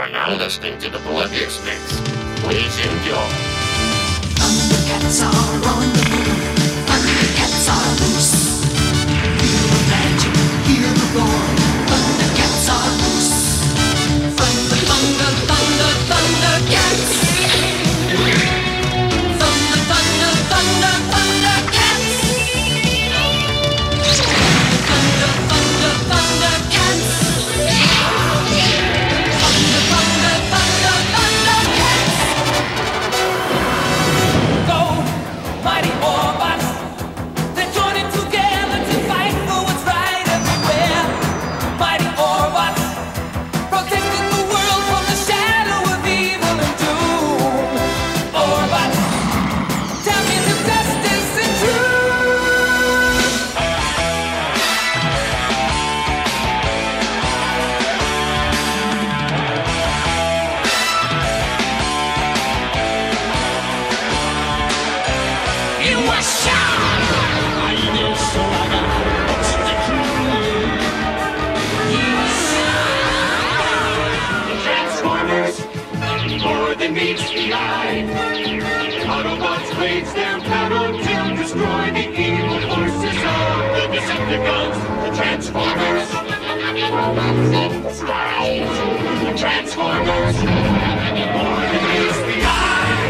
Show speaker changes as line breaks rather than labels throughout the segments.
are now listening to the Polybius Mix. Please enjoy.
They meets the eye. Autobots raise their battle to destroy the evil forces of the Decepticons, the Transformers. Robots in disguise, the Transformers.
They meets the eye,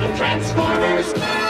the
Transformers.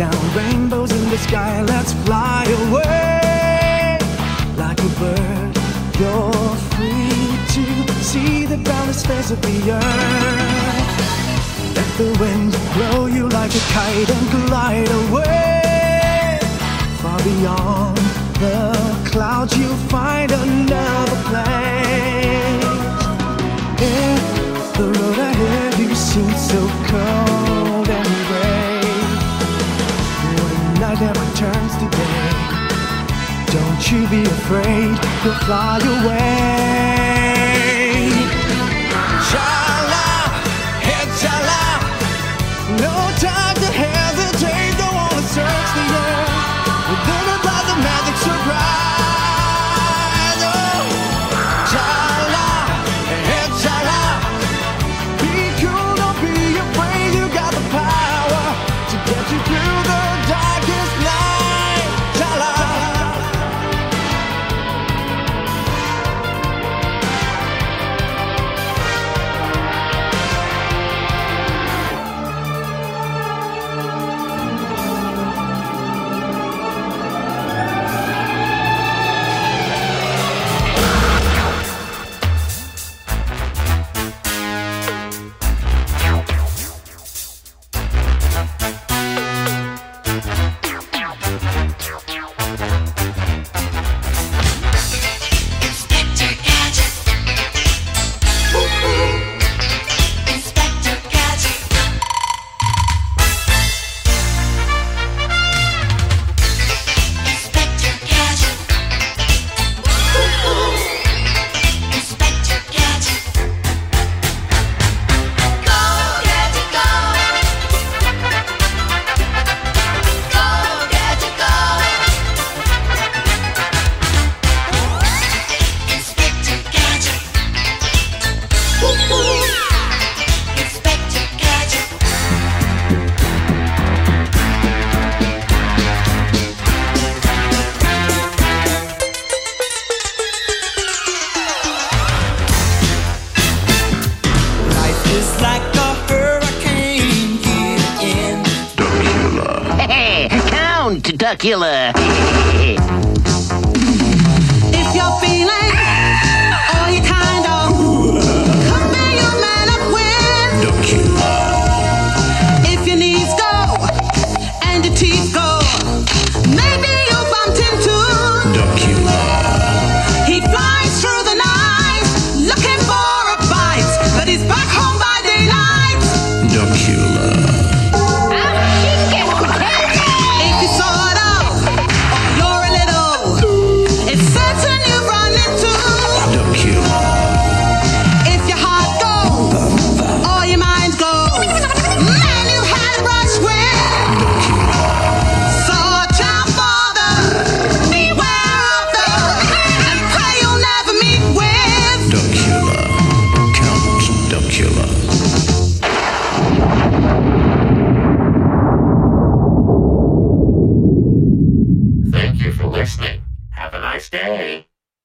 down, rainbows in the sky, let's fly away like a bird. You're free to see the boundless face of the earth. Let the wind blow you like a kite and glide away far beyond the clouds. You'll find another place. If the road ahead you seem so cold. that returns today. Don't you be afraid to fly away.
Child
Дракила.